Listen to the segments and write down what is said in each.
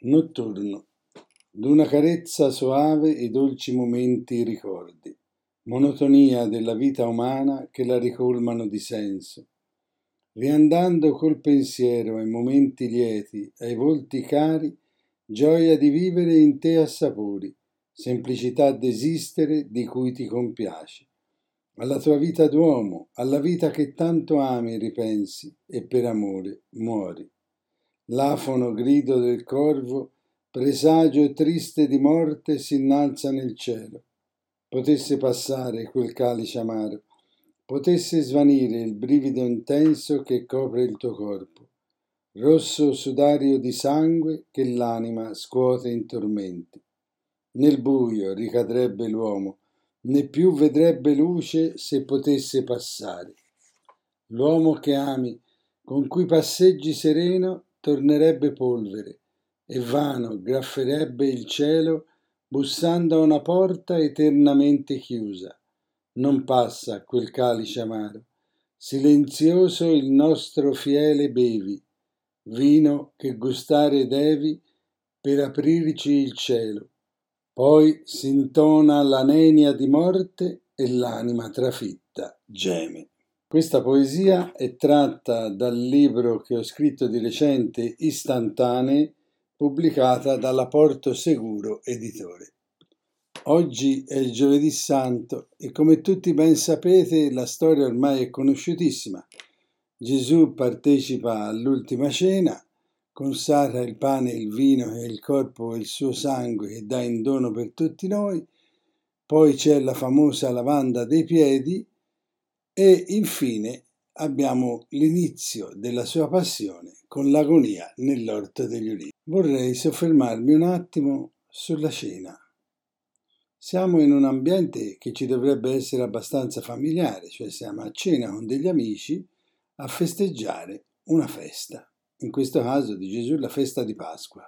Notturno. D'una carezza soave i dolci momenti ricordi, monotonia della vita umana che la ricolmano di senso. Riandando col pensiero ai momenti lieti, ai volti cari, gioia di vivere in te assapori, semplicità d'esistere di cui ti compiaci. Alla tua vita d'uomo, alla vita che tanto ami ripensi e per amore muori. L'afono grido del corvo, presagio triste di morte, si innalza nel cielo. Potesse passare quel calice amaro, potesse svanire il brivido intenso che copre il tuo corpo, rosso sudario di sangue che l'anima scuote in tormenti. Nel buio ricadrebbe l'uomo, né più vedrebbe luce se potesse passare. L'uomo che ami, con cui passeggi sereno, tornerebbe polvere e vano grafferebbe il cielo bussando a una porta eternamente chiusa. Non passa quel calice amaro. Silenzioso il nostro fiele bevi, vino che gustare devi per aprirci il cielo. Poi s'intona la nenia di morte e l'anima trafitta geme. Questa poesia è tratta dal libro che ho scritto di recente, Istantanee, pubblicata dalla Porto Seguro Editore. Oggi è il giovedì santo e come tutti ben sapete la storia ormai è conosciutissima. Gesù partecipa all'ultima cena, consacra il pane, il vino e il corpo e il suo sangue che dà in dono per tutti noi, poi c'è la famosa lavanda dei piedi e infine abbiamo l'inizio della sua passione con l'agonia nell'orto degli ulivi. Vorrei soffermarmi un attimo sulla cena. Siamo in un ambiente che ci dovrebbe essere abbastanza familiare, cioè siamo a cena con degli amici a festeggiare una festa, in questo caso di Gesù la festa di Pasqua.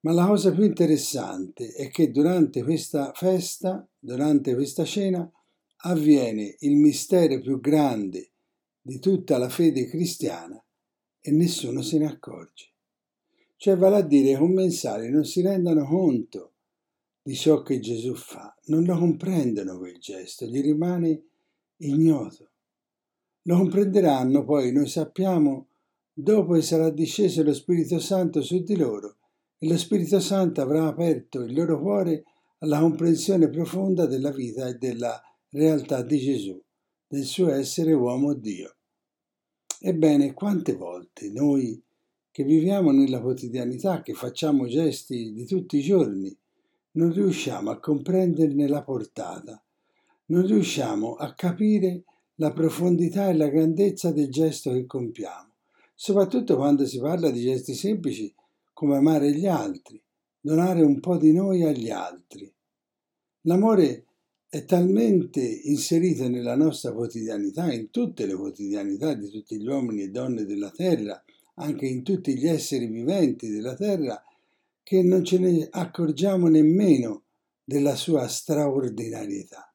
Ma la cosa più interessante è che durante questa festa, durante questa cena, avviene il mistero più grande di tutta la fede cristiana e nessuno se ne accorge. Cioè vale a dire i commensali non si rendono conto di ciò che Gesù fa, non lo comprendono quel gesto, gli rimane ignoto. Lo comprenderanno poi, noi sappiamo, dopo che sarà disceso lo Spirito Santo su di loro e lo Spirito Santo avrà aperto il loro cuore alla comprensione profonda della vita e della realtà di Gesù, del suo essere uomo Dio. Ebbene, quante volte noi che viviamo nella quotidianità, che facciamo gesti di tutti i giorni, non riusciamo a comprenderne la portata, non riusciamo a capire la profondità e la grandezza del gesto che compiamo, soprattutto quando si parla di gesti semplici come amare gli altri, donare un po' di noi agli altri. L'amore è talmente inserita nella nostra quotidianità, in tutte le quotidianità di tutti gli uomini e donne della terra, anche in tutti gli esseri viventi della terra, che non ce ne accorgiamo nemmeno della sua straordinarietà.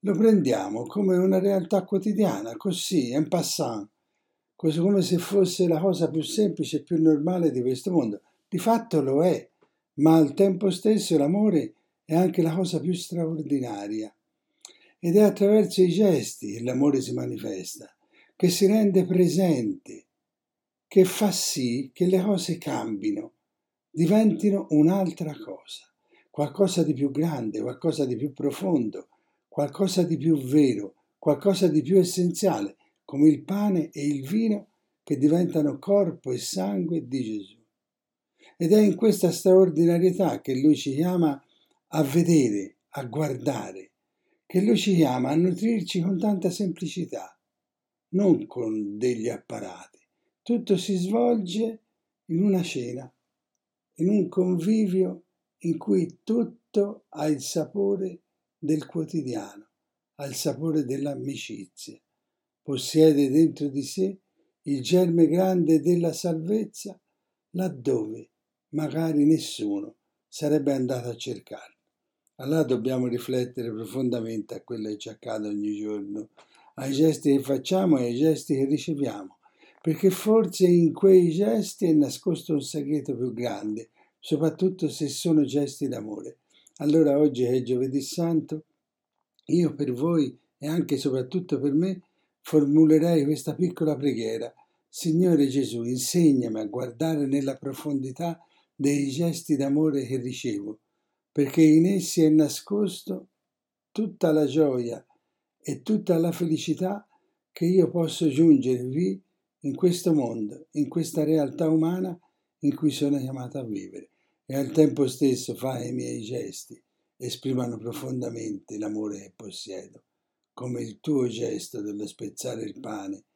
Lo prendiamo come una realtà quotidiana, così, en passant, così come se fosse la cosa più semplice e più normale di questo mondo. Di fatto lo è, ma al tempo stesso l'amore è anche la cosa più straordinaria. Ed è attraverso i gesti che l'amore si manifesta, che si rende presente, che fa sì che le cose cambino, diventino un'altra cosa, qualcosa di più grande, qualcosa di più profondo, qualcosa di più vero, qualcosa di più essenziale, come il pane e il vino che diventano corpo e sangue di Gesù. Ed è in questa straordinarietà che lui ci chiama a vedere, a guardare, che Lui ci chiama a nutrirci con tanta semplicità, non con degli apparati. Tutto si svolge in una cena, in un convivio in cui tutto ha il sapore del quotidiano, ha il sapore dell'amicizia, possiede dentro di sé il germe grande della salvezza laddove magari nessuno sarebbe andato a cercarlo. Allora dobbiamo riflettere profondamente a quello che ci accade ogni giorno, ai gesti che facciamo e ai gesti che riceviamo, perché forse in quei gesti è nascosto un segreto più grande, soprattutto se sono gesti d'amore. Allora oggi è giovedì santo, io per voi e anche e soprattutto per me formulerei questa piccola preghiera. Signore Gesù, insegnami a guardare nella profondità dei gesti d'amore che ricevo, perché in essi è nascosto tutta la gioia e tutta la felicità che io posso giungervi in questo mondo, in questa realtà umana in cui sono chiamato a vivere. E al tempo stesso fai i miei gesti esprimano profondamente l'amore che possiedo come il tuo gesto dello spezzare il pane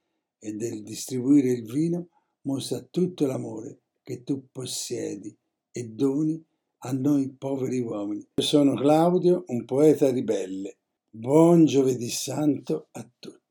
e del distribuire il vino mostra tutto l'amore che tu possiedi e doni a noi poveri uomini. Io sono Claudio, un poeta ribelle. Buon giovedì santo a tutti.